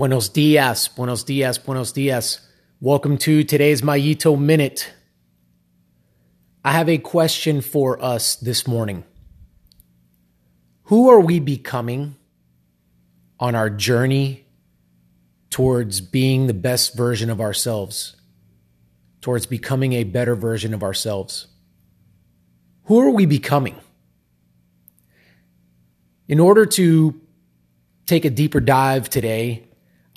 Buenos dias, buenos dias, buenos dias. Welcome to today's Mayito Minute. I have a question for us this morning. Who are we becoming on our journey towards being the best version of ourselves, towards becoming a better version of ourselves? Who are we becoming? In order to take a deeper dive today,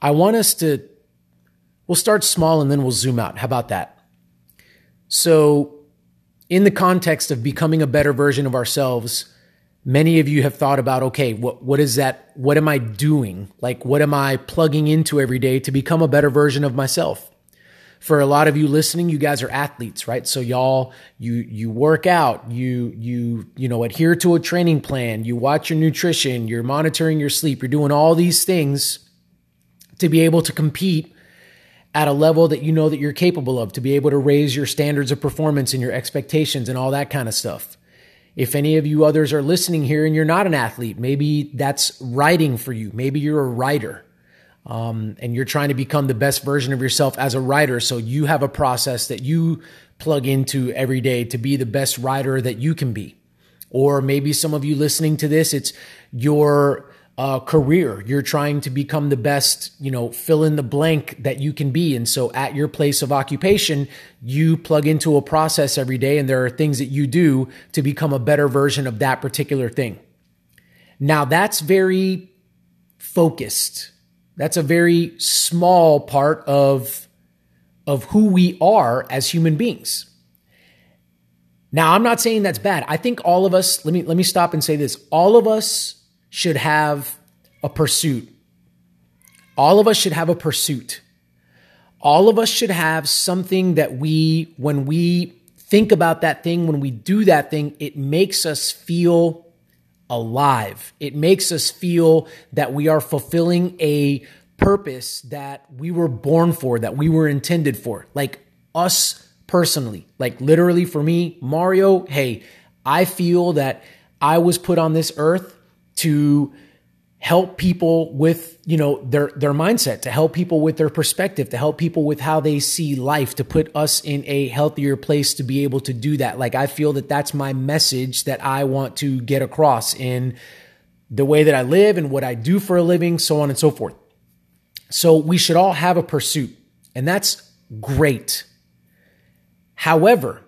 I want us to, we'll start small and then we'll zoom out. How about that? So, in the context of becoming a better version of ourselves, many of you have thought about okay, what, what is that? What am I doing? Like, what am I plugging into every day to become a better version of myself? for a lot of you listening, you guys are athletes, right? So y'all, you, you work out, you, you, you know, adhere to a training plan, you watch your nutrition, you're monitoring your sleep, you're doing all these things to be able to compete at a level that you know that you're capable of, to be able to raise your standards of performance and your expectations and all that kind of stuff. If any of you others are listening here and you're not an athlete, maybe that's writing for you. Maybe you're a writer um, and you're trying to become the best version of yourself as a writer. So you have a process that you plug into every day to be the best writer that you can be. Or maybe some of you listening to this, it's your uh, career. You're trying to become the best, you know, fill in the blank that you can be. And so at your place of occupation, you plug into a process every day and there are things that you do to become a better version of that particular thing. Now that's very focused that's a very small part of, of who we are as human beings. Now, I'm not saying that's bad. I think all of us, let me, let me stop and say this. All of us should have a pursuit. All of us should have a pursuit. All of us should have something that we, when we think about that thing, when we do that thing, it makes us feel alive. It makes us feel that we are fulfilling a purpose that we were born for, that we were intended for. Like us personally, like literally for me, Mario, hey, I feel that I was put on this earth to help people with you know their their mindset to help people with their perspective to help people with how they see life to put us in a healthier place to be able to do that. Like i feel that that's my message that i want to get across in the way that i live and what i do for a living so on and so forth. So we should all have a pursuit and that's great. However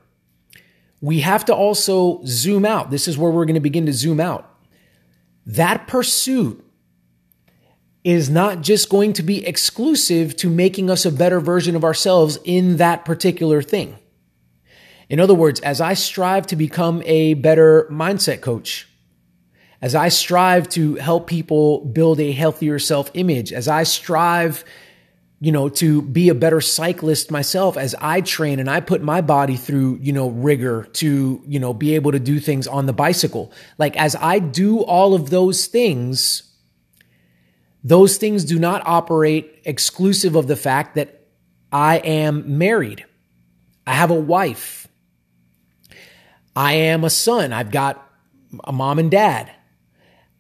we have to also zoom out. This is where we're going to begin to zoom out that pursuit is not just going to be exclusive to making us a better version of ourselves in that particular thing. In other words, as I strive to become a better mindset coach, as I strive to help people build a healthier self image, as I strive, you know, to be a better cyclist myself, as I train and I put my body through, you know, rigor to, you know, be able to do things on the bicycle. Like as I do all of those things, those things do not operate exclusive of the fact that I am married. I have a wife. I am a son. I've got a mom and dad.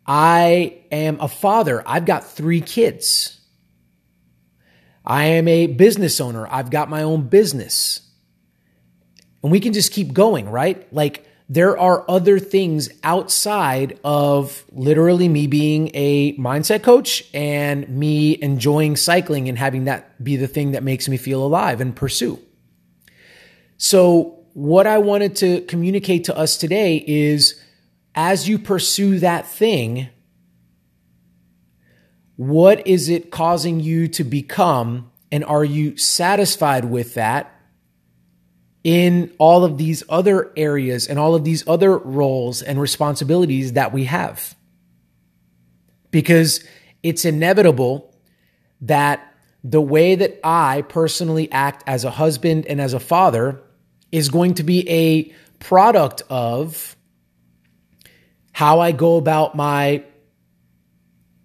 I am a father. I've got three kids. I am a business owner. I've got my own business. And we can just keep going, right? Like, there are other things outside of literally me being a mindset coach and me enjoying cycling and having that be the thing that makes me feel alive and pursue. So, what I wanted to communicate to us today is as you pursue that thing, what is it causing you to become? And are you satisfied with that? in all of these other areas and all of these other roles and responsibilities that we have. Because it's inevitable that the way that I personally act as a husband and as a father is going to be a product of how I go about my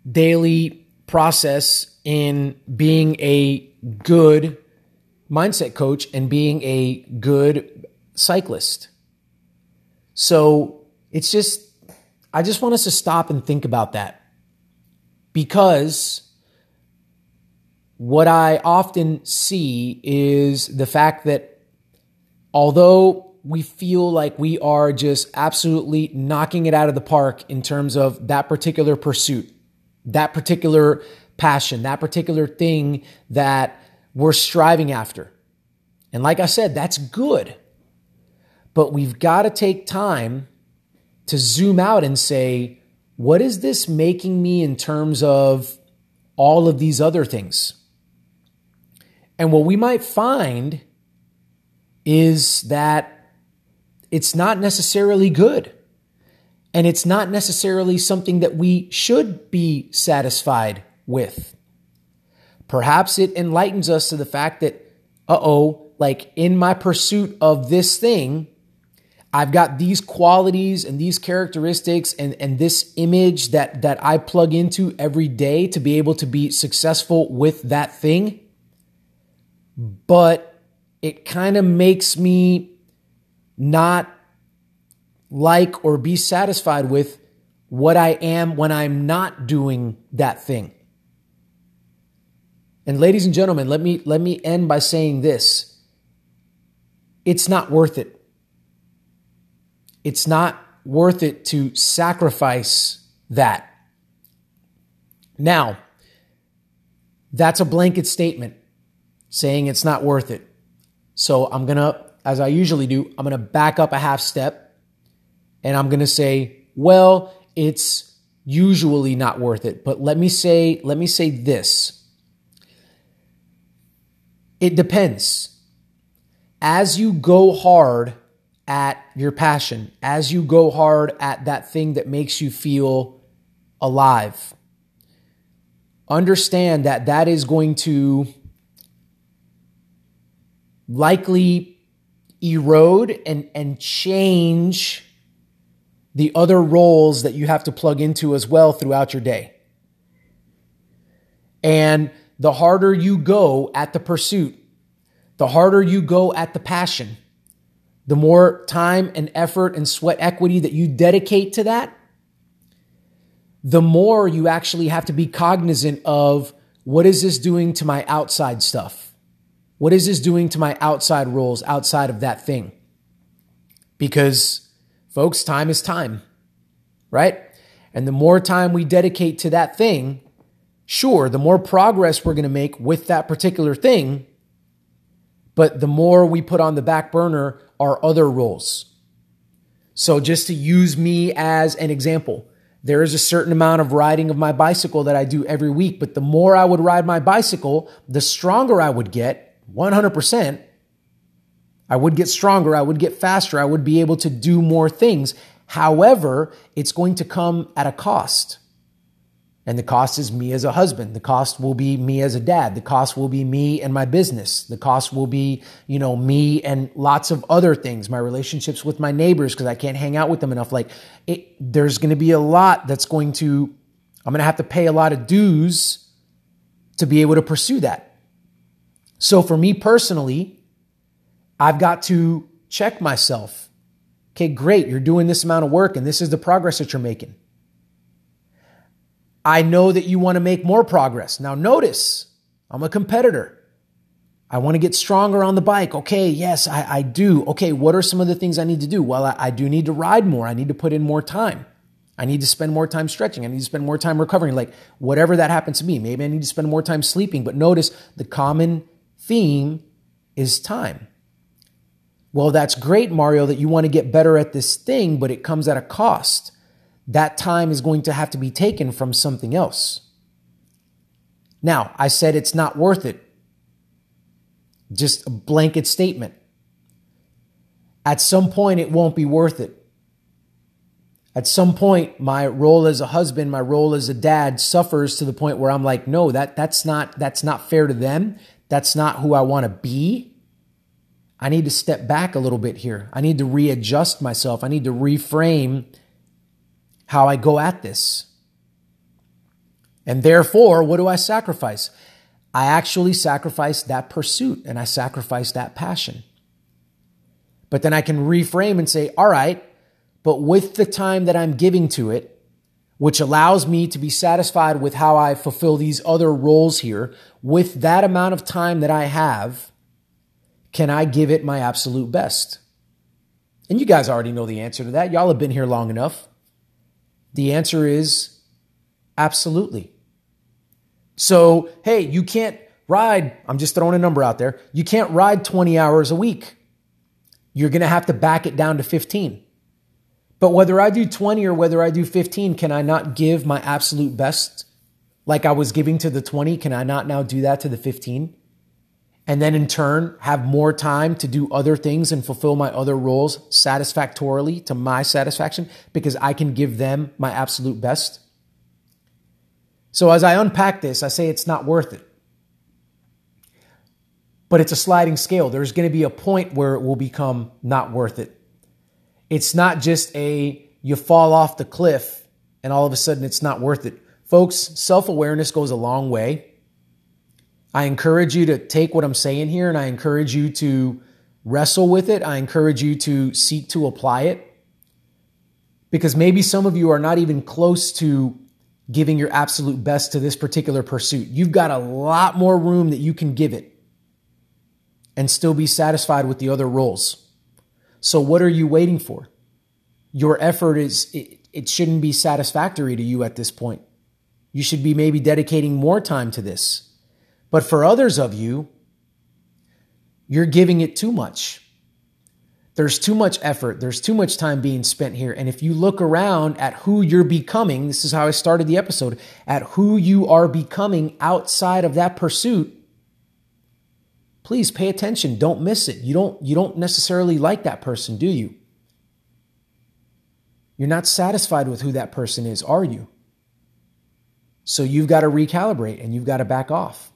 daily process in being a good mindset coach and being a good cyclist. So it's just, I just want us to stop and think about that because what I often see is the fact that although we feel like we are just absolutely knocking it out of the park in terms of that particular pursuit, that particular passion, that particular thing that we're striving after. And like I said, that's good. But we've got to take time to zoom out and say, what is this making me in terms of all of these other things? And what we might find is that it's not necessarily good. And it's not necessarily something that we should be satisfied with. Perhaps it enlightens us to the fact that, uh oh, like in my pursuit of this thing, I've got these qualities and these characteristics and, and this image that, that I plug into every day to be able to be successful with that thing but it kind of makes me not like or be satisfied with what I am when I'm not doing that thing. And ladies and gentlemen, let me let me end by saying this. It's not worth it. It's not worth it to sacrifice that. Now, that's a blanket statement saying it's not worth it. So I'm going to, as I usually do, I'm going to back up a half step and I'm going to say, well, it's usually not worth it. But let me say, let me say this. It depends. As you go hard at your passion, as you go hard at that thing that makes you feel alive, understand that that is going to likely erode and, and change the other roles that you have to plug into as well throughout your day. And the harder you go at the pursuit, the harder you go at the passion, the more time and effort and sweat equity that you dedicate to that, the more you actually have to be cognizant of what is this doing to my outside stuff? What is this doing to my outside roles outside of that thing? Because, folks, time is time, right? And the more time we dedicate to that thing, sure, the more progress we're going to make with that particular thing, but the more we put on the back burner are other roles. So, just to use me as an example, there is a certain amount of riding of my bicycle that I do every week, but the more I would ride my bicycle, the stronger I would get 100%, I would get stronger, I would get faster, I would be able to do more things. However, it's going to come at a cost. And the cost is me as a husband. The cost will be me as a dad. The cost will be me and my business. The cost will be, you know, me and lots of other things, my relationships with my neighbors because I can't hang out with them enough. Like it, there's going to be a lot that's going to, I'm going to have to pay a lot of dues to be able to pursue that. So for me personally, I've got to check myself. Okay, great. You're doing this amount of work and this is the progress that you're making. I know that you want to make more progress. Now, notice I'm a competitor. I want to get stronger on the bike. Okay, yes, I, I do. Okay, what are some of the things I need to do? Well, I, I do need to ride more. I need to put in more time. I need to spend more time stretching. I need to spend more time recovering. Like whatever that happens to be. Maybe I need to spend more time sleeping. But notice the common theme is time. Well, that's great, Mario, that you want to get better at this thing, but it comes at a cost. That time is going to have to be taken from something else. Now, I said it's not worth it. Just a blanket statement. At some point, it won't be worth it. At some point, my role as a husband, my role as a dad suffers to the point where I'm like, no, that, that's not, that's not fair to them. That's not who I want to be. I need to step back a little bit here. I need to readjust myself. I need to reframe how I go at this. And therefore, what do I sacrifice? I actually sacrifice that pursuit and I sacrifice that passion. But then I can reframe and say, all right, but with the time that I'm giving to it, which allows me to be satisfied with how I fulfill these other roles here with that amount of time that I have, can I give it my absolute best? And you guys already know the answer to that. Y'all have been here long enough. The answer is absolutely. So, hey, you can't ride, I'm just throwing a number out there, you can't ride 20 hours a week. You're going to have to back it down to 15. But whether I do 20 or whether I do 15, can I not give my absolute best like I was giving to the 20? Can I not now do that to the 15? And then in turn, have more time to do other things and fulfill my other roles satisfactorily to my satisfaction because I can give them my absolute best. So as I unpack this, I say it's not worth it but it's a sliding scale. There's going to be a point where it will become not worth it. It's not just a you fall off the cliff and all of a sudden it's not worth it. Folks, self awareness goes a long way. I encourage you to take what I'm saying here and I encourage you to wrestle with it. I encourage you to seek to apply it because maybe some of you are not even close to giving your absolute best to this particular pursuit. You've got a lot more room that you can give it and still be satisfied with the other roles. So what are you waiting for? Your effort is it, it shouldn't be satisfactory to you at this point. You should be maybe dedicating more time to this. But for others of you, you're giving it too much. There's too much effort. There's too much time being spent here. And if you look around at who you're becoming, this is how I started the episode, at who you are becoming outside of that pursuit, please pay attention. Don't miss it. You don't, you don't necessarily like that person, do you? You're not satisfied with who that person is, are you? So you've got to recalibrate and you've got to back off.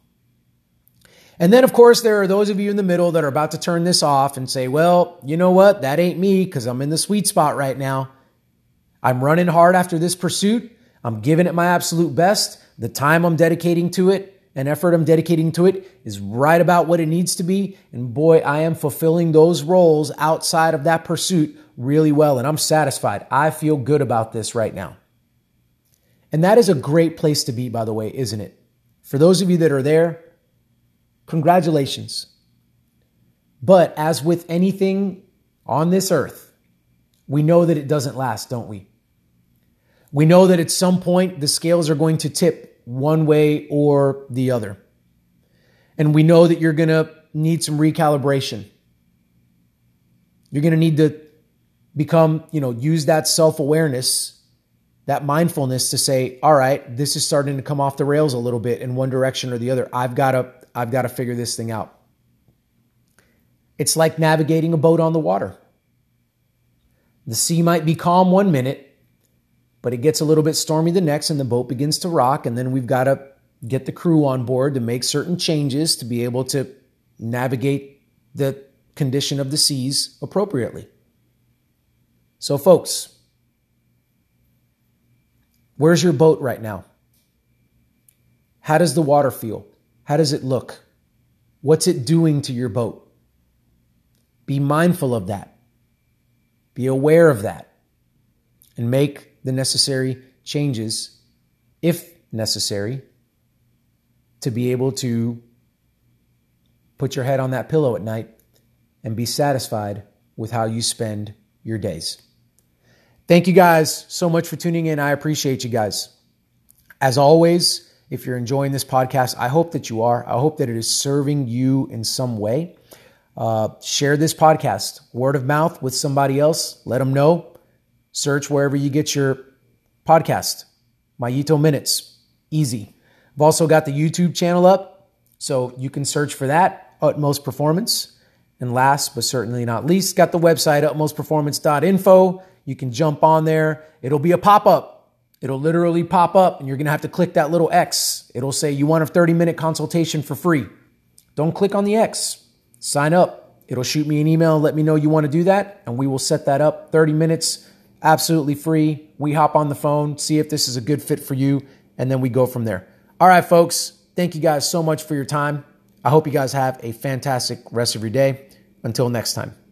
And then, of course, there are those of you in the middle that are about to turn this off and say, well, you know what? That ain't me because I'm in the sweet spot right now. I'm running hard after this pursuit. I'm giving it my absolute best. The time I'm dedicating to it and effort I'm dedicating to it is right about what it needs to be. And boy, I am fulfilling those roles outside of that pursuit really well. And I'm satisfied. I feel good about this right now. And that is a great place to be, by the way, isn't it? For those of you that are there, congratulations. But as with anything on this earth, we know that it doesn't last, don't we? We know that at some point the scales are going to tip one way or the other. And we know that you're going to need some recalibration. You're going to need to become, you know, use that self awareness, that mindfulness to say, all right, this is starting to come off the rails a little bit in one direction or the other. I've got to, I've got to figure this thing out. It's like navigating a boat on the water. The sea might be calm one minute, but it gets a little bit stormy the next and the boat begins to rock and then we've got to get the crew on board to make certain changes to be able to navigate the condition of the seas appropriately. So folks, where's your boat right now? How does the water feel? How does it look? What's it doing to your boat? Be mindful of that. Be aware of that and make the necessary changes, if necessary, to be able to put your head on that pillow at night and be satisfied with how you spend your days. Thank you guys so much for tuning in. I appreciate you guys. As always, if you're enjoying this podcast, I hope that you are. I hope that it is serving you in some way. Uh, share this podcast, word of mouth with somebody else. Let them know Search wherever you get your podcast, Mayito Minutes. Easy. I've also got the YouTube channel up, so you can search for that, Utmost Performance. And last but certainly not least, got the website, utmostperformance.info. You can jump on there. It'll be a pop up. It'll literally pop up, and you're going to have to click that little X. It'll say you want a 30 minute consultation for free. Don't click on the X. Sign up. It'll shoot me an email, let me know you want to do that, and we will set that up 30 minutes absolutely free. We hop on the phone, see if this is a good fit for you, and then we go from there. All right, folks, thank you guys so much for your time. I hope you guys have a fantastic rest of your day. Until next time.